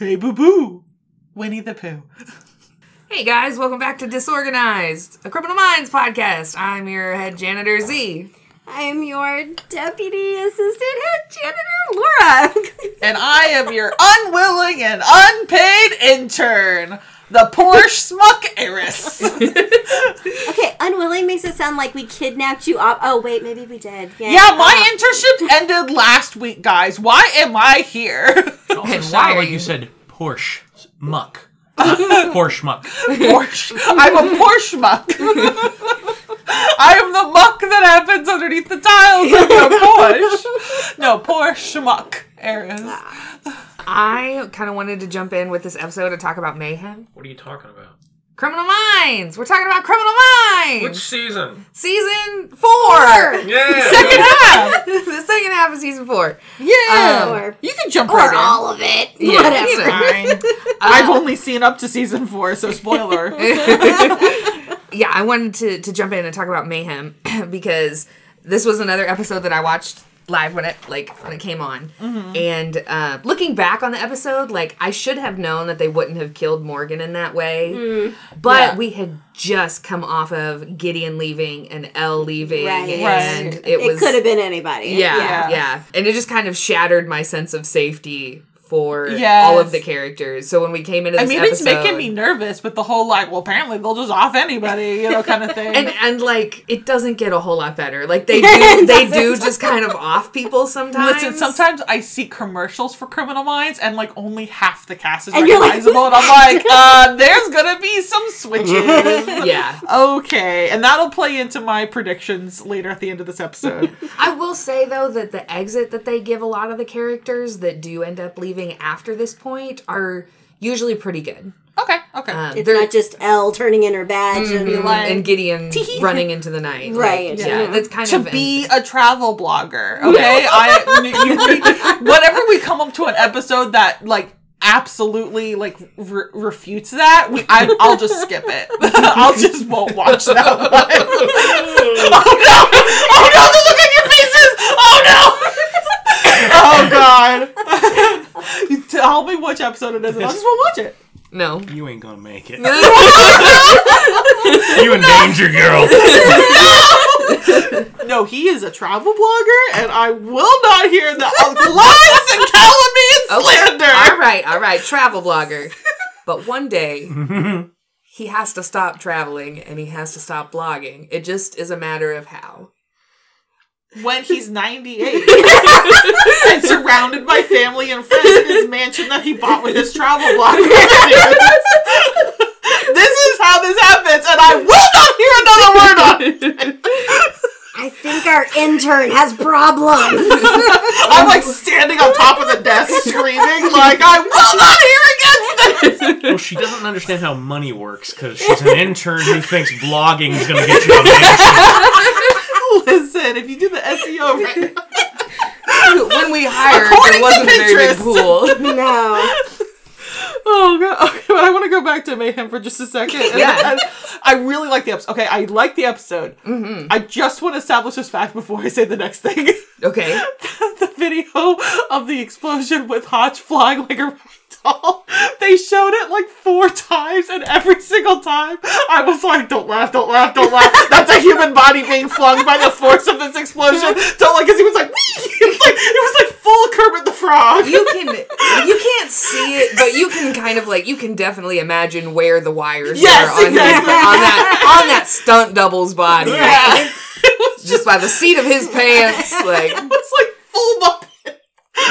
Hey, boo boo. Winnie the Pooh. Hey guys, welcome back to Disorganized, a Criminal Minds podcast. I'm your head janitor Z. I'm your deputy assistant head janitor, Laura. And I am your unwilling and unpaid intern, the Porsche Smuck Heiress. okay, unwilling makes it sound like we kidnapped you up. Oh, wait, maybe we did. Yeah, yeah, my uh, internship ended last week, guys. Why am I here? It also And why are like you, you- said Porsche muck. Porsche muck. Porsche. I'm a Porsche muck. I am the muck that happens underneath the tiles of the Porsche. No, Porsche muck. Heiress. I kind of wanted to jump in with this episode to talk about mayhem. What are you talking about? Criminal Minds! We're talking about Criminal Minds! Which season? season four! Yeah. Second half! the second half of season four. Yeah. Um, or, you can jump or right in. all of it. Yeah, Whatever. you know. Fine. Uh, I've only seen up to season four, so spoiler. yeah, I wanted to, to jump in and talk about Mayhem because this was another episode that I watched live when it like when it came on. And uh, looking back on the episode, like I should have known that they wouldn't have killed Morgan in that way. But Yeah. we had just come off of Gideon leaving and Elle leaving, Right. and Right. it It, was could have been anybody. yeah, Yeah. yeah, and it just kind of shattered my sense of safety for Yes. all of the characters. So when we came into I mean, it's making me nervous with the whole like, well, apparently they'll just off anybody, you know, kind of thing. and and like it doesn't get a whole lot better. Like they do, they do just kind of off people sometimes. Listen, sometimes I see commercials for Criminal Minds, and like only half the cast is And you're like, recognizable, and I'm like, uh, there's gonna be some switches. yeah, Okay, and that'll play into my predictions later at the end of this episode. I will say though that the exit that they give a lot of the characters that do end up leaving after this point are usually pretty good. okay, okay. Um, It's they're- not just Elle turning in her badge and Mhm. like, and Gideon running into the night, Right, Like, yeah. yeah, that's kind to of be a travel blogger, okay? I you, we- whenever we come up to an episode that like absolutely like re- refutes that, we, I, I'll just skip it. I'll just won't watch that one. oh no! Oh no! The look on your faces! Oh no! Oh god! You Tell me which episode it is, and I just won't watch it. no. You ain't gonna make it. you in danger, girl. No, no, he is a travel blogger, and I will not hear the lies and calumny and slander. All right, all right, travel blogger. But one day he has to stop traveling and he has to stop blogging. It just is a matter of how. When he's 98 and surrounded by family and friends in his mansion that he bought with his travel blog. this is how this happens, and I will not hear another word on it. I think our intern has problems. I'm like standing on top of the desk screaming, like, I will not hear against this. Well, she doesn't understand how money works because she's an intern who thinks blogging is gonna get you a mansion. Listen, if you do the SEO right, when we hired, According there wasn't a very big pool. no. Oh god. Okay, but I want to go back to Mayhem for just a second. And Yeah. I, I really like the episode. Okay, I like the episode. Mm-hmm. I just want to establish this fact before I say the next thing. Okay. the video of the explosion with Hotch flying like a They showed it like four times, and every single time I was like, "Don't laugh! Don't laugh! Don't laugh!" That's a human body being flung by the force of this explosion. Don't like, because he was like, "Wee!" It was like it was like full Kermit the Frog. You can you can't see it, but you can kind of like you can definitely imagine where the wires Yes, were on, his- exactly. on that on that stunt double's body. yeah, it was Just by the seat of his pants, like it was like full.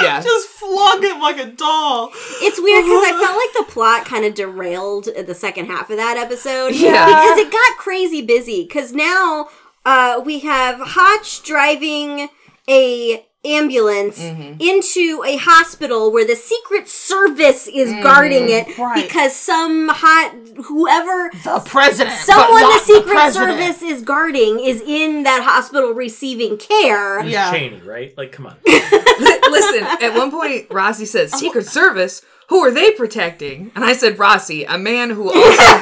Yeah. Just flung him like a doll. It's weird because I felt like the plot kind of derailed the second half of that episode. Yeah. Because it got crazy busy. Because now uh, we have Hotch driving a ambulance Mm-hmm. into a hospital where the secret service is guarding it Right. because some hot whoever The president. someone the secret president. service is guarding is in that hospital receiving care Yeah. Cheney, right? Like, come on. Listen, at one point Rossi says, "Secret Service, who are they protecting?" And I said, "Rossi, a man who also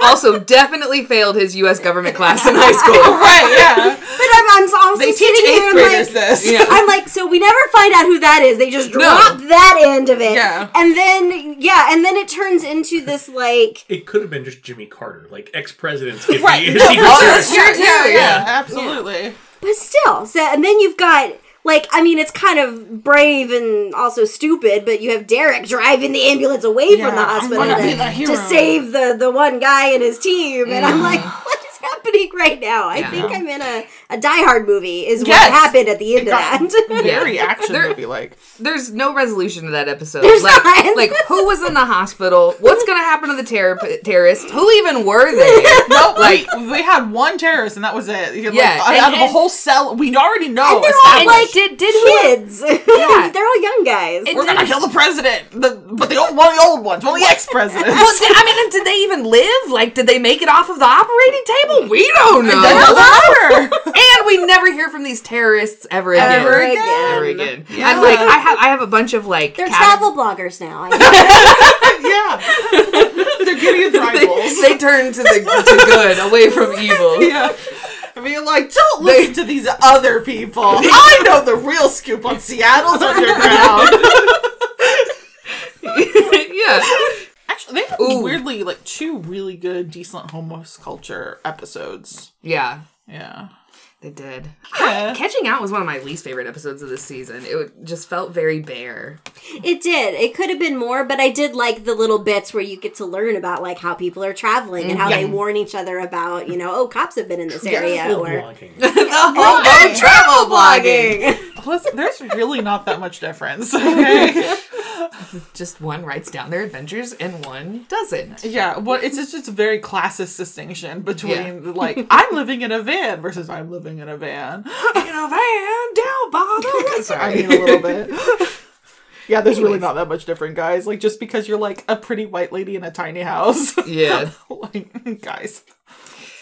also definitely failed his U.S. government class in high school. right, yeah. But I'm, I'm also They teach sitting here eighth and graders like, this. Yeah. I'm like, so we never find out who that is. They just No. drop that end of it. Yeah. And then, yeah, and then it turns into this, like, It could have been just Jimmy Carter. Like ex presidents Right. No, oh, that's true too. Yeah, Yeah, yeah. absolutely. but still. So, and then you've got, like, I mean, it's kind of brave and also stupid, but you have Derek driving the ambulance away Yeah, from the hospital gonna the to save the, the one guy and his team. And I'm like, what happening right now? I Yeah. think I'm in a, a Die Hard movie, is Yes. what happened at the end of got- that. Very action There- movie like. There's no resolution to that episode. There's like, not. like who was in the hospital? What's gonna happen to the terror terrorists? Who even were they? No, Like- like we had one terrorist and that was it. Like, Yeah, out and- of a whole cell, we already know. And they're all, And established. did did? Kids. Yeah. They're all young guys. It- We're gonna kill the president, the, but the old, one of the old ones, one of the ex-presidents. Well, I mean, did they even live? Like, did they make it off of the operating table? We don't know. That doesn't and we never hear from these terrorists ever again. Ever again. again. Ever again. Yeah. And like, I have I have a bunch of like They're cat- travel bloggers now. I know. yeah, they're getting They, rivals. they turn to the to good, away from evil. yeah. I mean, like, don't listen to these other people. I know the real scoop on Seattle's underground. yeah. Actually, they have Ooh. weirdly like two really good, decent homeless culture episodes. Yeah. Yeah. They did. Yeah. Catching Out was one of my least favorite episodes of this season. It just felt very bare. It did. It could have been more, but I did like the little bits where you get to learn about like how people are traveling and how they warn each other about, you know, oh, cops have been in this area Full or blocking. the hobo travel blogging. Listen, there's really not that much difference. Okay. Just one writes down their adventures and one doesn't. yeah. well, it's just it's a very classist distinction between Yeah. like I'm living in a van versus I'm living in a van. In a van, don't bother. I Sorry. mean, a little bit. Yeah, there's really not that much different, guys. Like, just because you're like a pretty white lady in a tiny house. Yeah. like, guys.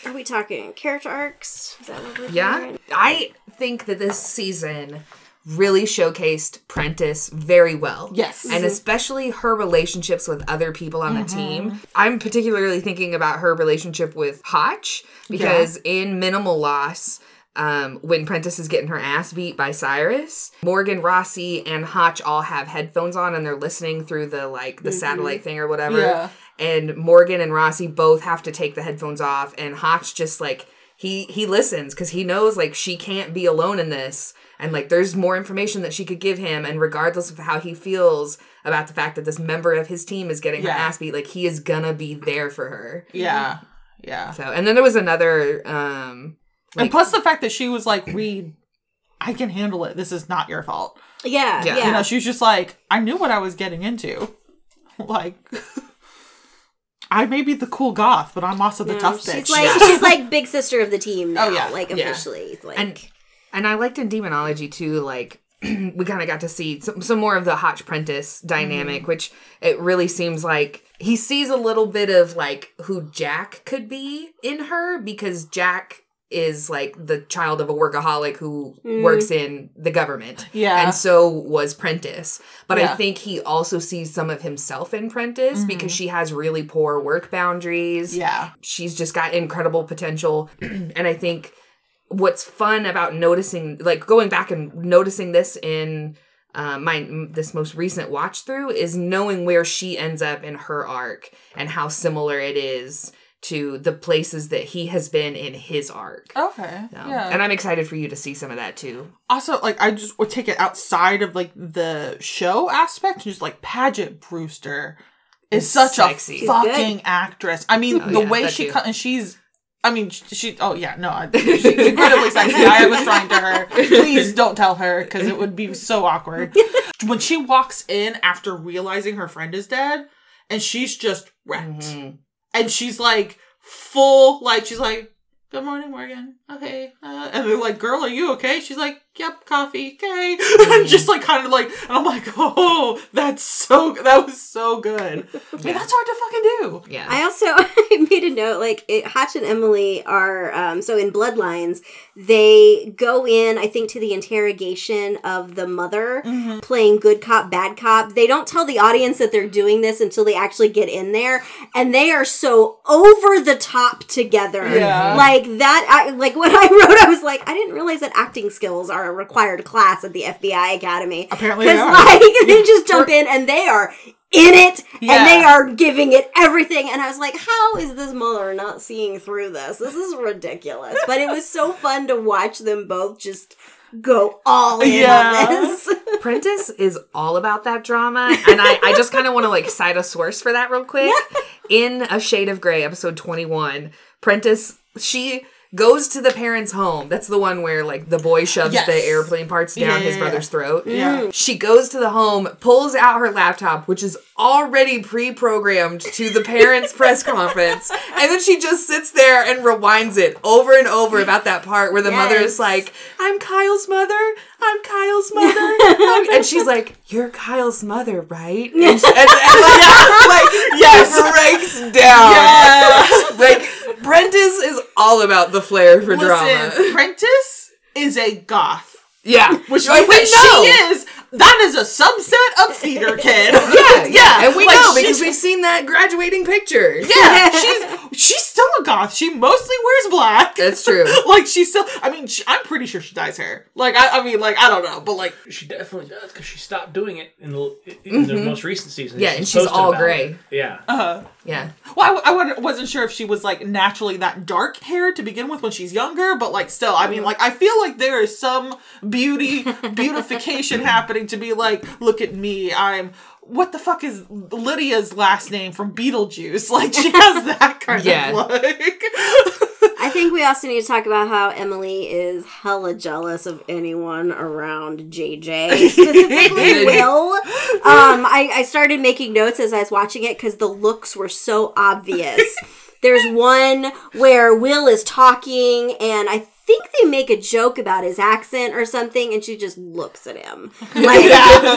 are we talking character arcs? Is that what we're Yeah. doing? I think that this season really showcased Prentiss very well. Yes. And mm-hmm. especially her relationships with other people on the mm-hmm. team. I'm particularly thinking about her relationship with Hotch because in Minimal Loss, um, when Prentiss is getting her ass beat by Cyrus, Morgan Rossi and Hotch all have headphones on and they're listening through the like the satellite mm-hmm. thing or whatever. Yeah. And Morgan and Rossi both have to take the headphones off and Hotch just like he he listens because he knows like she can't be alone in this and like there's more information that she could give him and regardless of how he feels about the fact that this member of his team is getting Yeah. her ass beat like he is gonna be there for her Yeah. Yeah. so and then there was another um and plus the fact that she was like, Reid, I can handle it. This is not your fault. Yeah, Yeah. yeah. You know, she was just like, I knew what I was getting into. Like, I may be the cool goth, but I'm also the Yeah, tough bitch. she's like she's like big sister of the team now, Oh, yeah. like Yeah. officially. Like and and I liked in Demonology too, like we kind of got to see some, some more of the Hotch Prentiss dynamic, Mm-hmm. which it really seems like he sees a little bit of like who Jack could be in her because Jack is like the child of a workaholic who works in the government. Yeah. And so was Prentiss. But I think he also sees some of himself in Prentiss because she has really poor work boundaries Mm-hmm. yeah. she's just got incredible potential and i think what's fun about noticing like going back and noticing this in uh, my this most recent watch through is knowing where she ends up in her arc and how similar it is to the places that he has been in his arc Okay. So- Yeah. and i'm excited for you to see some of that too also like I just would take it outside of like the show aspect and just like Paget Brewster is such sexy. a fucking actress. I mean, Oh, the yeah, way she cut and she's. I mean, she, she. Oh yeah, no, I, she's incredibly sexy. I was trying to her. Please don't tell her because it would be so awkward. when she walks in after realizing her friend is dead, and she's just wrecked, Mhm. And she's like full, like she's like, "Good morning, Morgan. Okay," uh, and they're like, "Girl, are you okay?" She's like, yep, coffee, okay. and just like kind of like, and I'm like, oh, that's so, that was so good. Yeah, that's hard to fucking do. Yeah. I also I made a note like it, Hotch and Emily are um, so in Bloodlines they go in I think to the interrogation of the mother Mm-hmm. playing good cop bad cop. They don't tell the audience that they're doing this until they actually get in there, and they are so over the top together. Yeah. like that. I, like when I wrote, I was like, I didn't realize that acting skills are a required class at the FBI Academy. Apparently they because are. like they just jump in and they are in it and they are giving it everything and i was like how is this mother not seeing through this this is ridiculous but it was so fun to watch them both just go all in Yeah. on this Prentiss is all about that drama, and I, I just kind of want to like cite a source for that real quick. In A Shade of Grey, episode 21, Prentiss, she goes to the parents' home. That's the one where like the boy shoves Yes. the airplane parts down Yeah, his yeah, brother's throat. Yeah. She goes to the home, pulls out her laptop, which is already pre-programmed to the parents' press conference, and then she just sits there and rewinds it over and over about that part where the mother is like, "I'm Kyle's mother. I'm Kyle's mother," I'm-" and she's like, "You're Kyle's mother, right?" And, and, and like, like, Yes. breaks down. Yeah. Like Prentiss is all about the flair for drama. Listen, Prentiss is a goth. Yeah, Which Like, means that she is, that is a subset of theater kid. Yeah, yeah. and we like, know because we've seen that graduating picture. Yeah, she's she's still a goth. She mostly wears black. That's true. like she's still. I mean, she, I'm pretty sure she dyes hair. Like I, I mean, like I don't know, but like She definitely does because she stopped doing it in the in the most recent season. Yeah, and she's all gray. it. Yeah, uh, Yeah, well, I, I wasn't sure if she was like naturally that dark hair to begin with when she's younger, but like still, I mean, mm-hmm. like I feel like there is some beauty beautification happening to be like, look at me, I'm. What the fuck is Lydia's last name from Beetlejuice? Like she has that kind Yeah. of like. i think we also need to talk about how emily is hella jealous of anyone around jj specifically will. Um I, I started making notes as i was watching it because the looks were so obvious. There's one where will is talking and i think they make a joke about his accent or something and she just looks at him like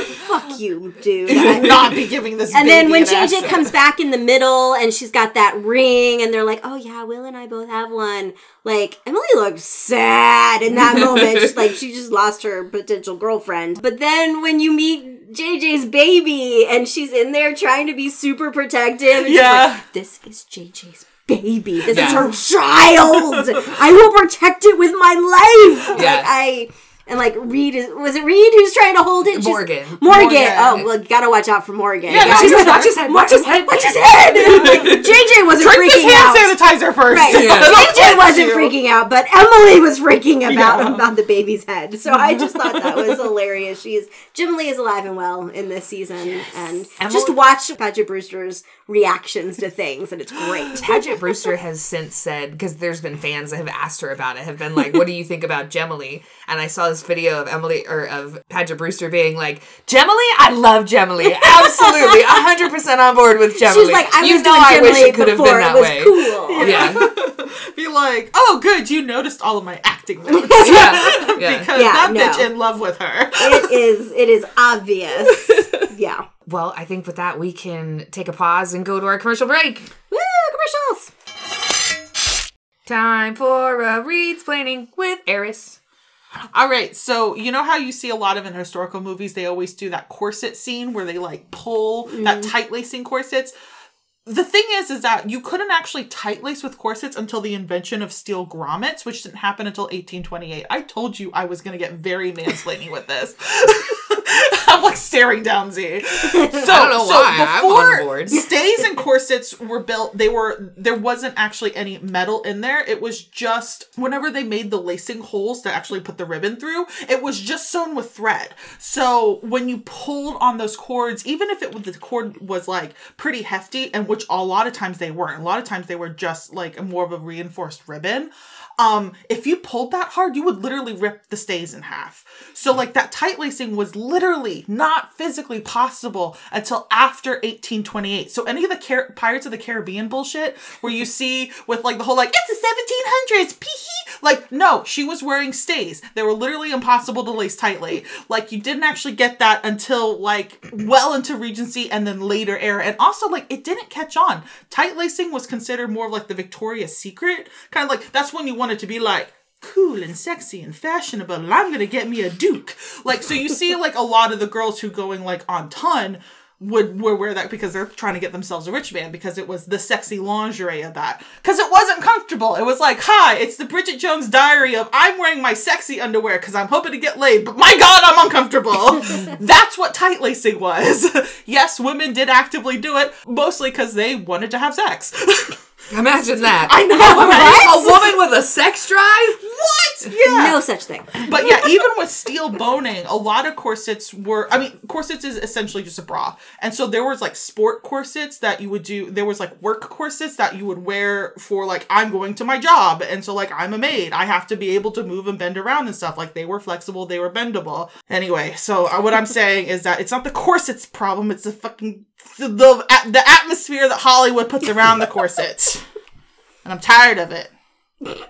fuck you dude I- not be giving this. and then when an JJ accent. comes back in the middle and she's got that ring and they're like, "Oh yeah, Will and I both have one." Like Emily looked sad in that moment, just like she just lost her potential girlfriend. But then when you meet JJ's baby and she's in there trying to be super protective, Yeah. like, "This is JJ's." Baby, this is her child. I will protect it with my life. Yeah. Like I, and like Reid is was it Reid who's trying to hold it? She's- Morgan. Morgan. Morgan. Oh, well, gotta watch out for Morgan. Yeah, She's she's like, watch his head, watch his head. Watch his head. Like, JJ wasn't Drink this freaking hand sanitizer first. Right. Yeah. JJ wasn't freaking out, but Emily was freaking about Yeah. about the baby's head. So I just thought that was hilarious. She's Jemily is alive and well in this season, and Emily- just watch Paget Brewster's reactions to things, and it's great. Paget Brewster has since said because there's been fans that have asked her about it, have been like, "What do you think about Jemily?" And I saw this video of Emily or of Paget Brewster being like, "Jemily, I love Jemily, absolutely, hundred percent on board with Jemily." She's like, I you was know, doing I Jim wish Lee it could have been that it was way. cool. Yeah, Be like, oh, good, you noticed all of my acting notes. yeah, yeah. because Yeah, that no. bitch in love with her. It is. It is obvious. Yeah. Well, I think with that we can take a pause and go to our commercial break. Woo! Commercials. Time for a reads planning with Eris. All right, so you know how you see a lot of in historical movies, they always do that corset scene where they like pull that mm-hmm. tight lacing corsets. The thing is, is that you couldn't actually tight lace with corsets until the invention of steel grommets, which didn't happen until 1828. I told you I was going to get very mansplaining with this. I'm like staring down Z. So, I don't know why. I'm on board. stays and corsets were built, they were there wasn't actually any metal in there. It was just whenever they made the lacing holes to actually put the ribbon through, it was just sewn with thread. So when you pulled on those cords, even if it was the cord was like pretty hefty, and which a lot of times they weren't, a lot of times they were just like more of a reinforced ribbon. Um, if you pulled that hard, you would literally rip the stays in half. So like that tight lacing was literally not physically possible until after 1828. So any of the Car- Pirates of the Caribbean bullshit where you see with like the whole like it's the 1700s, pee like no, she was wearing stays. They were literally impossible to lace tightly. Like you didn't actually get that until like well into Regency and then later era. And also like it didn't catch on. Tight lacing was considered more of like the Victoria's Secret kind of like that's when you wanted to be like cool and sexy and fashionable and I'm gonna get me a duke. Like so you see like a lot of the girls who going like on ton would, would wear that because they're trying to get themselves a rich man because it was the sexy lingerie of that. Because it wasn't comfortable. It was like, hi, it's the Bridget Jones diary of I'm wearing my sexy underwear because I'm hoping to get laid, but my god, I'm uncomfortable. That's what tight lacing was. yes, women did actively do it, mostly because they wanted to have sex. Imagine that. I know, A, right? a woman with a sex drive? what? Yeah. No such thing. But yeah, even with steel boning, a lot of corsets were. I mean, corsets is essentially just a bra, and so there was like sport corsets that you would do. There was like work corsets that you would wear for like I'm going to my job, and so like I'm a maid, I have to be able to move and bend around and stuff. Like they were flexible, they were bendable. Anyway, so uh, what I'm saying is that it's not the corset's problem; it's the fucking the the, the atmosphere that Hollywood puts around the corsets, and I'm tired of it. Okay,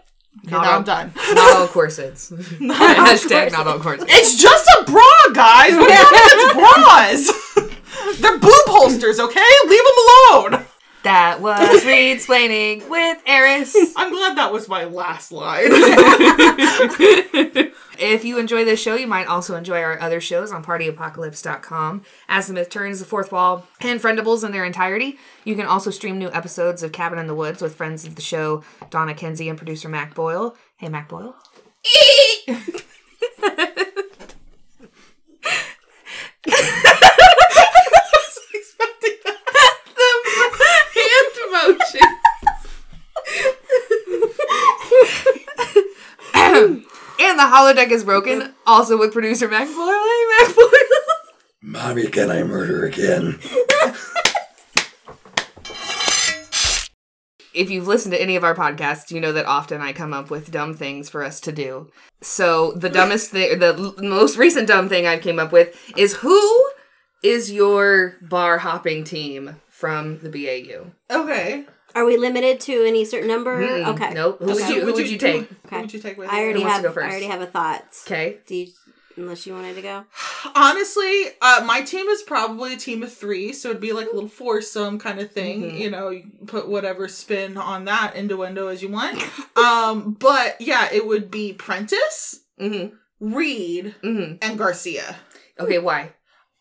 Not now all- I'm done. Not all corsets. not Hashtag not all corsets. It's just a bra, guys. What mean it's bras? They're boob holsters, okay? Leave them alone. That was Reed explaining with Eris. I'm glad that was my last line. If you enjoy this show, you might also enjoy our other shows on partyapocalypse.com, As the Myth Turns, The Fourth Wall, and Friendables in their entirety. You can also stream new episodes of Cabin in the Woods with friends of the show, Donna Kenzie and producer Mac Boyle. Hey, Mac Boyle. hand motion. and the holodeck is broken, also with producer Mac Boyle. Mac Boyle. Mommy, can I murder again? if you've listened to any of our podcasts, you know that often I come up with dumb things for us to do. So the dumbest thing, the l- most recent dumb thing I've came up with is who is your bar hopping team from the BAU? okay. Are we limited to any certain number? Okay. Nope. Who would you? Who would you take? Who would you take with I you? already wants to have. go first? I already have a thought. Okay. Do you, unless you wanted to go. Honestly, uh, my team is probably a team of three, so it'd be like a little foursome kind of thing. Mm-hmm. You know, you put whatever spin on that innuendo as you want. um, but yeah, it would be Prentice, Mm-hmm. Reid, Mm-hmm. and Garcia. Okay. Why?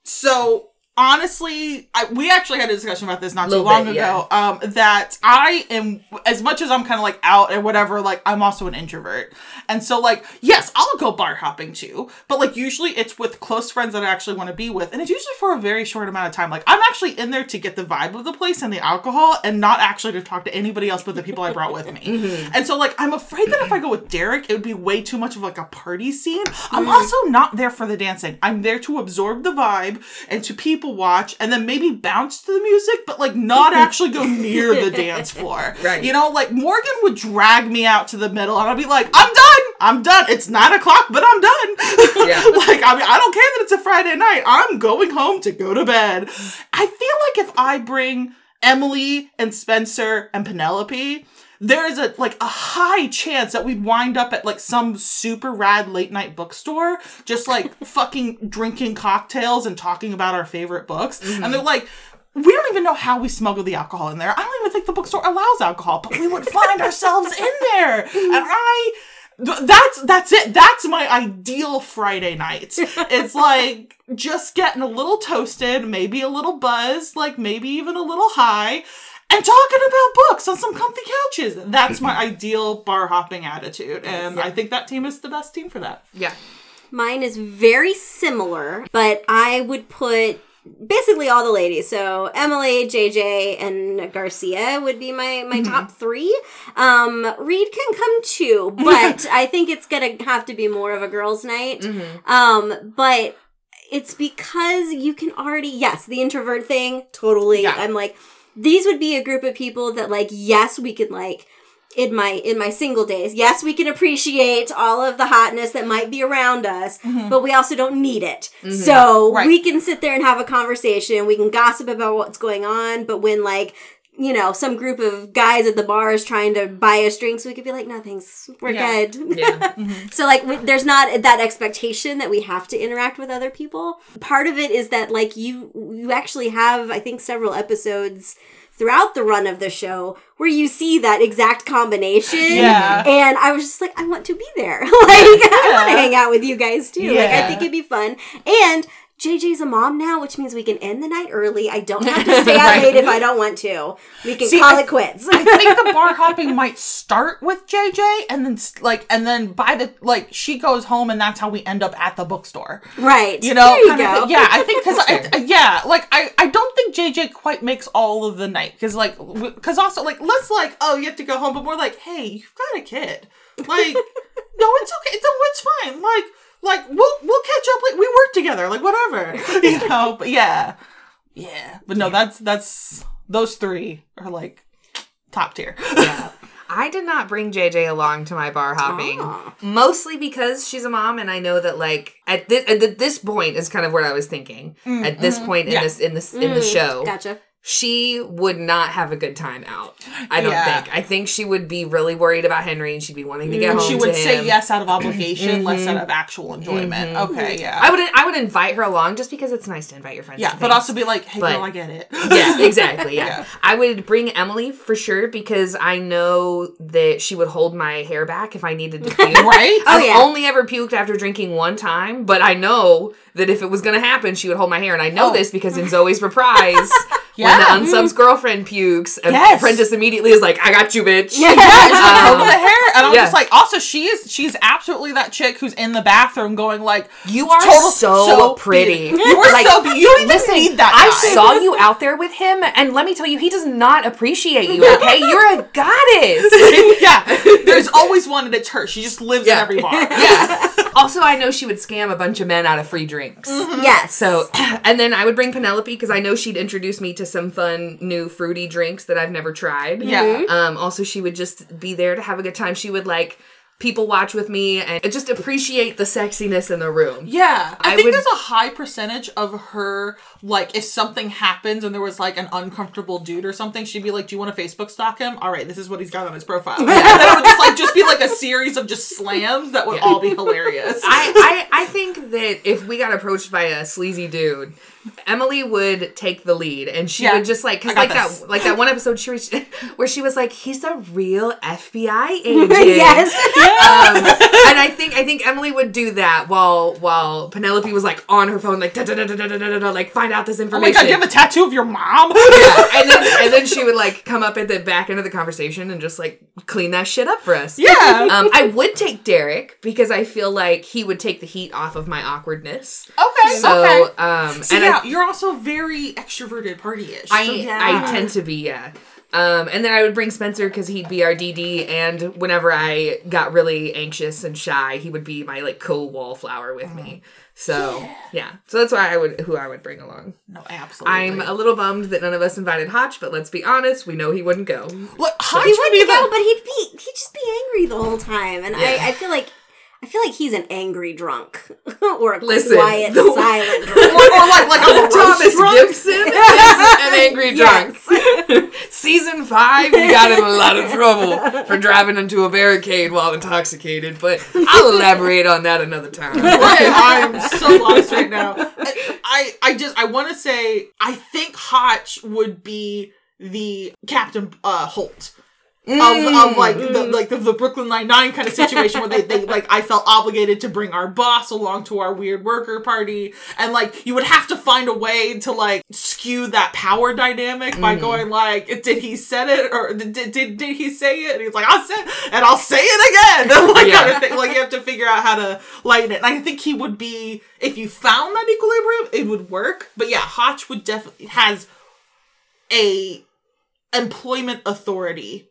So honestly, I, we actually had a discussion about this not too long bit, ago. Um, that I am as much as I'm kind of like out and whatever. Like I'm also an introvert, and so like yes, I'll go bar hopping too. But like usually it's with close friends that I actually want to be with, and it's usually for a very short amount of time. Like I'm actually in there to get the vibe of the place and the alcohol, and not actually to talk to anybody else but the people I brought with me. And so like I'm afraid that if I go with Derek, it would be way too much of like a party scene. I'm also not there for the dancing. I'm there to absorb the vibe and to people watch and then maybe bounce to the music, but like not actually go near the dance floor. Right. You know, like Morgan would drag me out to the middle and I'd be like, I'm done. I'm done. It's nine o'clock, but I'm done. Yeah. like, I mean, I don't care that it's a Friday night. I'm going home to go to bed. I feel like if I bring Emily and Spencer and Penelope, there is a like a high chance that we'd wind up at like some super rad late night bookstore, just like fucking drinking cocktails and talking about our favorite books. And mm-hmm. they're like, we don't even know how we smuggle the alcohol in there. I don't even think the bookstore allows alcohol, but we would find ourselves in there. And I th- that's that's it. That's my ideal Friday night. It's like just getting a little toasted, maybe a little buzzed, like maybe even a little high, and talking about books on some comfy couches. That's my ideal bar hopping attitude, and I think that team is the best team for that. Yeah. Mine is very similar, but I would put basically all the ladies. So Emily, JJ, and Garcia would be my my top three. Um, Reid can come too, but I think it's gonna have to be more of a girls' night. Um, but it's because you can already yes, the introvert thing, totally. Yeah. I'm like, these would be a group of people that like, yes, we can like in my in my single days. Yes, we can appreciate all of the hotness that might be around us, mm-hmm. but we also don't need it. Mm-hmm. So Right. we can sit there and have a conversation. We can gossip about what's going on, but when like you know, some group of guys at the bar is trying to buy us drinks, we could be like, no, thanks. We're Yeah. good. Yeah. Mm-hmm. So like w- there's not that expectation that we have to interact with other people. Part of it is that like you you actually have I think several episodes throughout the run of the show where you see that exact combination. Yeah. And I was just like I want to be there. like I want to hang out with you guys too. Like I think it'd be fun. And JJ's a mom now, which means we can end the night early. I don't have to stay out Right. late if I don't want to. We can See, call I- it quits. I think the bar hopping might start with JJ and then like and then by the like she goes home and that's how we end up at the bookstore. right. You know, there you kind of go. thing. yeah. I think because I, I- yeah, like I I don't think JJ quite makes all of the night because like because also like let's like oh you have to go home, but we're like hey you've got a kid, like no it's okay no it's fine like like we'll we'll catch up like we work together like whatever. You know but yeah. Yeah. But no that's that's those three are like top tier. Yeah. I did not bring JJ along to my bar hopping, Aw. mostly because she's a mom, and I know that like at this at this point is kind of what I was thinking. Mm, at this mm-hmm. point in this in this in the mm-hmm. show, Gotcha. She would not have a good time out. I don't Yeah. think. I think she would be really worried about Henry, and she'd be wanting to get mm-hmm. home. she would say him. yes out of obligation less out mm-hmm. of actual enjoyment mm-hmm. okay yeah I would I would invite her along just because it's nice to invite your friends. yeah but also be like hey But- girl I get it yeah, exactly. Yeah. Yeah. I would bring Emily for sure because I know that she would hold my hair back if I needed to puke. right Oh, I've yeah. only ever puked after drinking one time, but I know that if it was gonna happen, she would hold my hair, and I know Oh. this because in Zoe's reprise, Yeah. when the unsub's girlfriend pukes, and Yes. Apprentice immediately is like, "I got you, bitch." Yeah, like, Um, over the hair, and I'm yeah. just like, also she is, she's absolutely that chick who's in the bathroom going like, You are total- so, pretty. beautiful. You are Like, so beautiful. You don't even Listen, need that. I saw you out there with him, and let me tell you, he does not appreciate you. Okay, you're a goddess. yeah, there's always one, and it's her. She just lives in every bar. yeah. Also, I know she would scam a bunch of men out of free drinks. Yes. So, and then I would bring Penelope because I know she'd introduce me to some fun new fruity drinks that I've never tried. Yeah. Um. Also, she would just be there to have a good time. She would like people watch with me and just appreciate the sexiness in the room. Yeah, I, I think would- there's a high percentage of her like if something happens and there was like an uncomfortable dude or something, she'd be like, "Do you want to Facebook stalk him? All right, this is what he's got on his profile." and it would just like just be like a series of just slams that would all be hilarious. I, I I think that if we got approached by a sleazy dude, Emily would take the lead, and she yeah. would just like because like this. that like that one episode she reached, where she was like, "He's a real FBI agent." yes. Um, and I think I think Emily would do that while while Penelope was like on her phone, like da da da da da da da like find out this information. Oh my god, you have a tattoo of your mom. yeah, and then and then she would like come up at the back end of the conversation and just like clean that shit up for us. Yeah. Um, I would take Derek because I feel like he would take the heat off of my awkwardness. Okay. So okay. um, and yeah, I you're also very extroverted party-ish. I, So yeah. I tend to be, yeah. Um, and then I would bring Spencer because he'd be our DD, and whenever I got really anxious and shy, he would be my like co-wallflower with me. So yeah, so that's why I would who I would bring along. no, absolutely. I'm a little bummed that none of us invited Hotch, but let's be honest, we know he wouldn't go. Look, Hotch he would be go, the but he'd be he'd just be angry the whole time, and Yeah. I, I feel like I feel like he's an angry drunk or a Listen, quiet, the- silent or, drunk. or like like a Thomas roast drunk. Gibson is an angry drunk. Yes. Season five, he got in a lot of trouble for driving into a barricade while intoxicated, but I'll elaborate on that another time. Okay, I'm so lost right now. I, I, I just, I want to say, I think Hotch would be the Captain uh, Holt. Of, of mm. like the like the, the Brooklyn Nine Nine kind of situation where they, they like I felt obligated to bring our boss along to our weird worker party. And like you would have to find a way to like skew that power dynamic by mm. going like did he said it? or did, did did he say it? And he's like I said and I'll say it again. Like Yeah. kind of thing. Like you have to figure out how to lighten it. And I think he would be if you found that equilibrium it would work. But yeah Hotch would definitely has a employment authority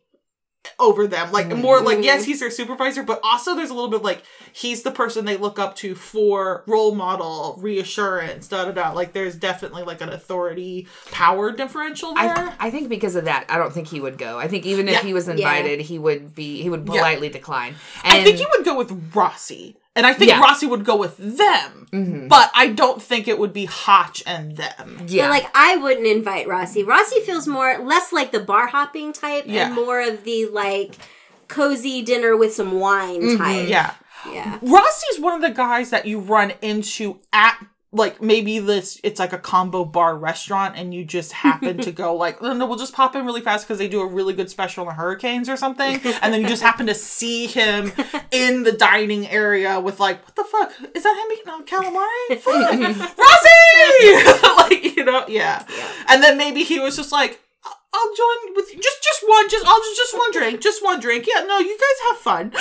over them. Like mm-hmm. more like yes, he's their supervisor, but also there's a little bit like he's the person they look up to for role model, reassurance, da da da. Like there's definitely like an authority power differential there. I, I think because of that, I don't think he would go. I think even if Yeah. he was invited, he would be he would Yeah. politely decline. And I think he would go with Rossi. And I think Yeah. Mm-hmm. Rossi would go with them. But I don't think it would be Hotch and them. yeah, But like I wouldn't invite Rossi. Rossi feels more less like the bar hopping type Yeah. and more of the like cozy dinner with some wine type. Yeah. Yeah. Rossi's one of the guys that you run into at like maybe this it's like a combo bar restaurant and you just happen to go like no, no we'll just pop in really fast because they do a really good special on the hurricanes or something and then you just happen to see him in the dining area with like what the fuck is that him eating on calamari Fuck. Rossi like you know yeah. and then maybe he was just like "I- I'll join with you. just just one just I'll just just one drink just one drink yeah no you guys have fun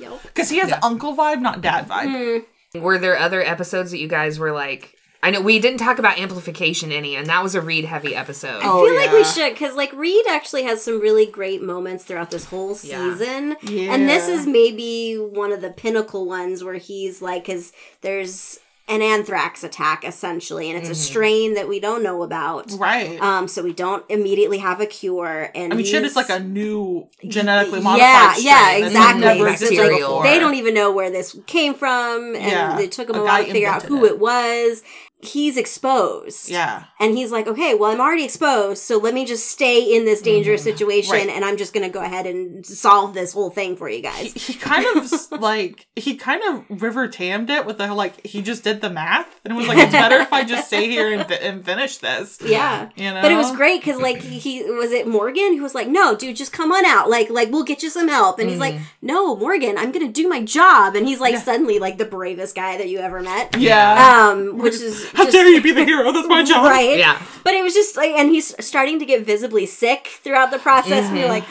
Yep. because he has uncle vibe, not dad vibe. Mm. Were there other episodes that you guys were like? I know we didn't talk about amplification any, and that was a Reid heavy episode. Oh, I feel oh, like we should because like Reid actually has some really great moments throughout this whole Yeah. season, and this is maybe one of the pinnacle ones where he's like, because there's an anthrax attack essentially, and it's a strain that we don't know about. Right. Um, so we don't immediately have a cure, and I mean, shit, it's like a new genetically yeah, modified strain. yeah, exactly. Existed They don't even know where this came from, and Yeah, it took them a a, while to figure out who it. it was. He's exposed. Yeah. And he's like, okay, well, I'm already exposed, so let me just stay in this dangerous situation, Mm-hmm. Right. and I'm just gonna go ahead and solve this whole thing for you guys. He kind of like he kind of river tammed it with the like he just did the math and it was like it's better if I just stay here and, and finish this. Yeah. You know, But it was great because, like, he, he was it Morgan who was like, "No, dude, just come on out. Like, like we'll get you some help." And he's like, "No, Morgan, I'm gonna do my job." And he's like, suddenly like the bravest guy that you ever met. Yeah. Um, which is How just- dare you be the hero? That's my job. right? Yeah. But it was just like, and he's starting to get visibly sick throughout the process, and you're like,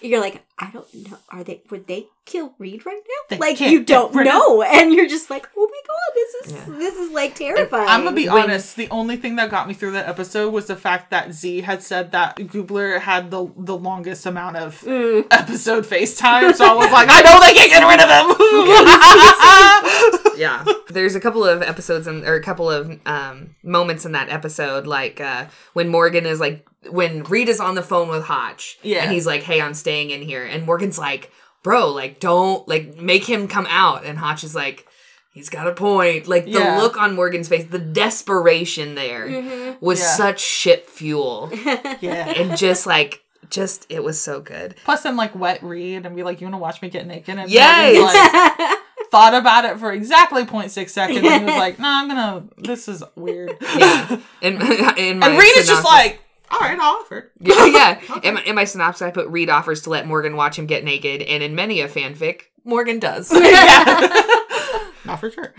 you're like, I don't know, are they? Would they kill Reid right now? They like you don't rid of- know, and you're just like, oh my god, this is this is like terrifying. I'm gonna be When- honest. The only thing that got me through that episode was the fact that Z had said that Gubler had the the longest amount of Mm. episode FaceTime. So I was like, I know they can't get rid of him. yeah there's a couple of episodes and or a couple of um moments in that episode like uh when morgan is like when reed is on the phone with hotch Yeah. and he's like hey i'm staying in here and morgan's like bro like don't like make him come out and hotch is like he's got a point like the Yeah. look on morgan's face the desperation there was Yeah. such shit fuel yeah. and just like just it was so good Plus, then like wet Reid and be like, "You want to watch me get naked?" And Yes! Like, thought about it for exactly 0.6 seconds, and was like, "No, I'm gonna. This is weird." yeah in, in my and Reid is just like, "All right, I'll offer." yeah, yeah. In, my, in my synopsis, I put Reid offers to let Morgan watch him get naked, and in many a fanfic, Morgan does. Not for sure.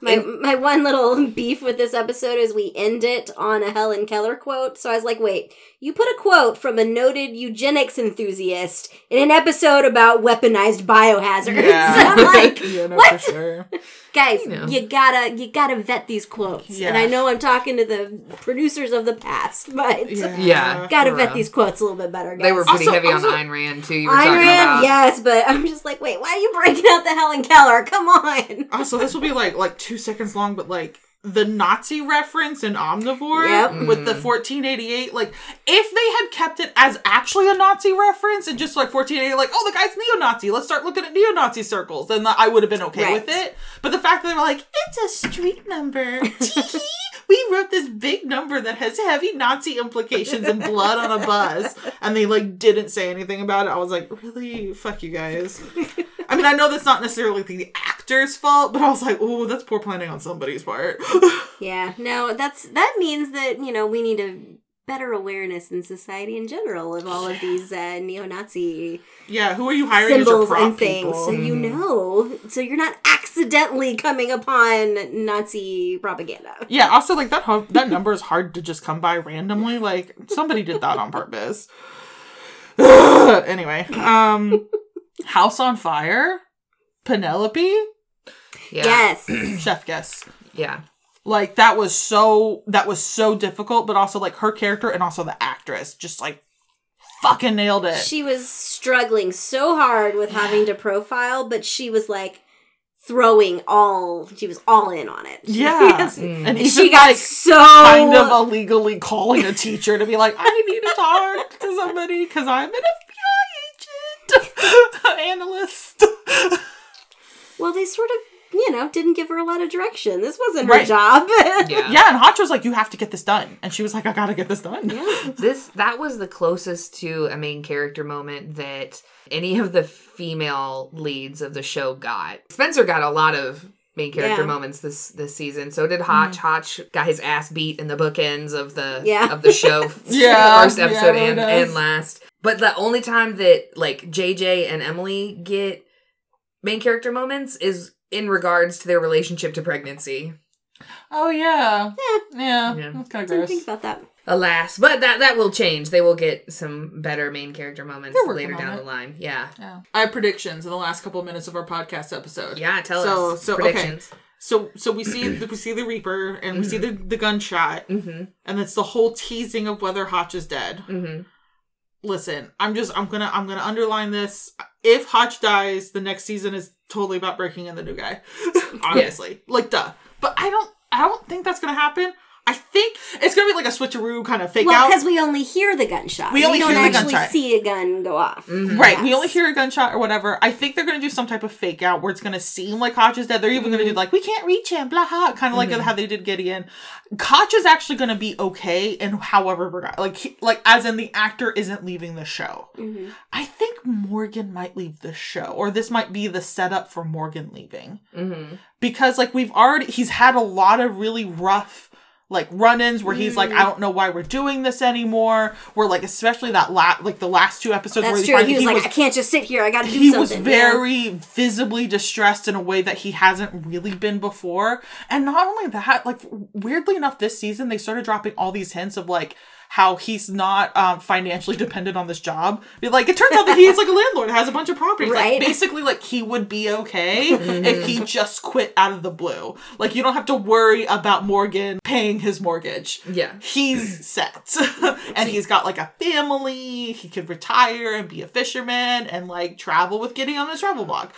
My, my one little beef with this episode is we end it on a Helen Keller quote. So I was like, wait, you put a quote from a noted eugenics enthusiast in an episode about weaponized biohazards. Yeah. I'm like, yeah, no, what? sure. guys, know. you gotta you gotta vet these quotes. Yeah. And I know I'm talking to the producers of the past, but Yeah. gotta vet real. these quotes a little bit better, guys. They were pretty Also- heavy also- on Ayn Rand too. You were Ayn talking Rand, about. yes, but I'm just like, wait, why are you breaking out the Helen Keller? Come on. Also, this will be like like two seconds long, but like the Nazi reference in Omnivore Yep. with the mm-hmm. 1488, like if they had kept it as actually a Nazi reference and just like 1488, like oh the guy's neo-Nazi, let's start looking at neo-Nazi circles, then I would have been okay Right. with it. But the fact that they were like it's a street number, we wrote this big number that has heavy Nazi implications and blood on a bus, and they like didn't say anything about it. I was like, really, fuck you guys. I know that's not necessarily the actor's fault, but I was like, oh, that's poor planning on somebody's part. Yeah, no, that's that means that you know we need a better awareness in society in general of all of these uh, neo-Nazi yeah, who are you hiring symbols and things, people? so you know, so you're not accidentally coming upon Nazi propaganda. Yeah, also like that hum- that number is hard to just come by randomly. Like somebody did that on purpose. anyway, um, House on Fire, Penelope, Yeah. Yes, Chef Guess. Yeah. Like that was so that was so difficult, but also like her character and also the actress just like fucking nailed it. She was struggling so hard with having to profile, but she was like throwing all. She was all in on it. yeah, Mm. and And even she got like so kind of illegally calling a teacher to be like, I need to talk to somebody because I'm in FBI agent analyst. well. They sort of, you know, didn't give her a lot of direction. This wasn't her job. Yeah. yeah, and Hotch was like, you have to get this done, and she was like, I gotta get this done. Yeah. This that was the closest to a main character moment that any of the female leads of the show got. Spencer got a lot of main character Yeah. moments this this season. So did Hotch. Mm. Hotch got his ass beat in the bookends of the Yeah. of the show. Yeah, first episode yeah, and and last. But the only time that like JJ and Emily get main character moments is in regards to their relationship to pregnancy. Oh yeah, Yeah. yeah, Yeah. that's kind of Didn't gross. think about that. Alas, but that that will change. They will get some better main character moments later down it. the line. Yeah. Yeah. I have predictions in the last couple of minutes of our podcast episode. Yeah, tell So- us so, okay. predictions. So so we see the, we see the Reaper and we see the, the gunshot Mm-hmm. and it's the whole teasing of whether Hotch is dead. Mm-hmm. Listen, I'm just I'm gonna I'm gonna underline this. If Hotch dies, the next season is totally about breaking in the new guy. Obviously. Like duh. But I don't I don't think that's gonna happen. I think it's gonna be like a switcheroo kind of fake out. Well, out. because we only hear the gunshot. We only don't hear the actually gunshot. see a gun go off. Mhm. Right, we only hear a gunshot or whatever. I think they're gonna do some type of fake out where it's gonna seem like Hotch is dead. They're even gonna do like we can't reach him, blah blah, kind of like how they did Gideon. Hotch is actually gonna be okay, and however, like he, like as in the actor isn't leaving the show. Mhm. I think Morgan might leave the show, or this might be the setup for Morgan leaving Mm-hmm. because like we've already he's had a lot of really rough like run-ins where he's like I mm. don't know why we're doing this anymore. Where like especially that la- like the last two episodes where That's he true. finally- He was like, I can't just sit here. I got to do he something. was Yeah. very visibly distressed in a way that he hasn't really been before. And not only that, like weirdly enough, this season they started dropping all these hints of like how he's not um, financially dependent on this job. Be Like it turns out that he's like a landlord, has a bunch of properties. Right. Like basically, like he would be okay if he just quit out of the blue. Like you don't have to worry about Morgan paying his mortgage Yeah. he's set and he's got like a family he could retire and be a fisherman and like travel with Gideon on his travel blog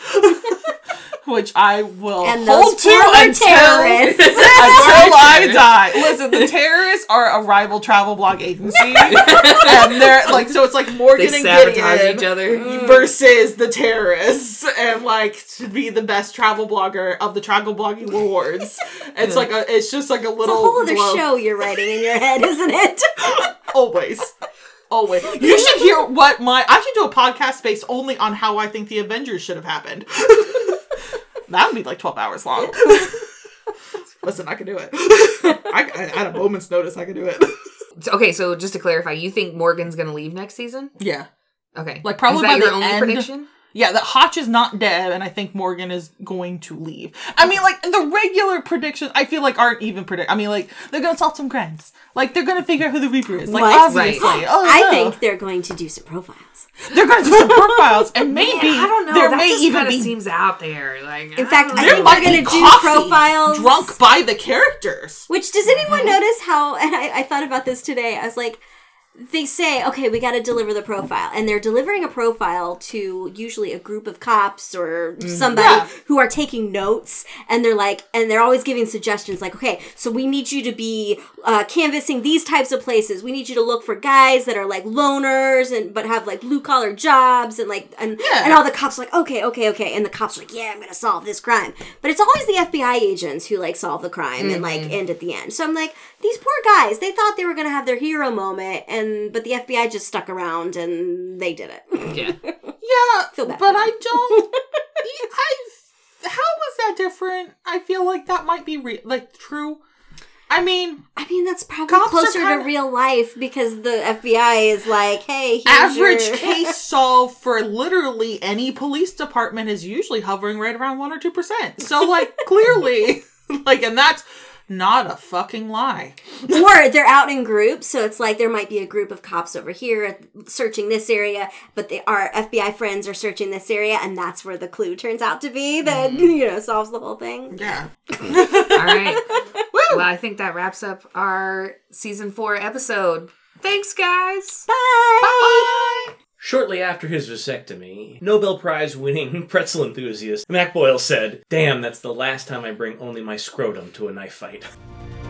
which i will And hold to until, terrorists. until i die listen the terrorists are a rival travel blog agency and they're like so it's like morgan They and Gideon each other. versus the terrorists and like to be the best travel blogger of the travel blogging awards it's like a it's just like a It's little a whole other globe. show you're writing in your head, isn't it? Always. Always. You should hear what my I should do a podcast based only on how I think the Avengers should have happened. That would be like 12 hours long. Listen, I can do it. I, I, at a moment's notice, I can do it. Okay, so just to clarify, you think Morgan's gonna leave next season? Yeah. Okay, Like, probably by your the only end- prediction? Yeah, that Hotch is not dead, and I think Morgan is going to leave. I mean, like, the regular predictions, I feel like aren't even predict. I mean, like, they're gonna solve some crimes. Like, they're gonna figure out who the Reaper is. Like, What? obviously. Right. Oh, I no. think they're going to do some profiles. they're gonna do some profiles, and maybe Man, I don't know. there that may just even kinda be seems out there. Like, In fact, I think might they're be going to do coffee profiles. drunk by the characters. Which does anyone notice how? And I, I thought about this today. I was like, they say, okay, we got to deliver the profile, and they're delivering a profile to usually a group of cops or somebody Yeah. who are taking notes, and they're like, and they're always giving suggestions, like, okay, so we need you to be uh, canvassing these types of places. We need you to look for guys that are like loners and but have like blue collar jobs, and like, and Yeah. and all the cops are like, okay, okay, okay, and the cops are like, yeah, I'm gonna solve this crime, but it's always the FBI agents who like solve the crime and like end at the end. So I'm like, these poor guys, they thought they were gonna have their hero moment, and but the FBI just stuck around and they did it. yeah. Yeah, Feel bad but I don't. I. How was that different? I feel like that might be re- like true. I mean, I mean, that's probably closer kinda- to real life because the FBI is like, hey, here's average your- case solve for literally any police department is usually hovering right around one or two percent. So, like, clearly, like, and that's not a fucking lie. or they're out in groups, so it's like there might be a group of cops over here searching this area, but they our FBI friends are searching this area, and that's where the clue turns out to be that mm-hmm. you know solves the whole thing. Yeah. All right. well, I think that wraps up our season four episode. Thanks, guys. Bye. Bye. Shortly after his vasectomy, Nobel Prize winning pretzel enthusiast Mac Boyle said, Damn, that's the last time I bring only my scrotum to a knife fight.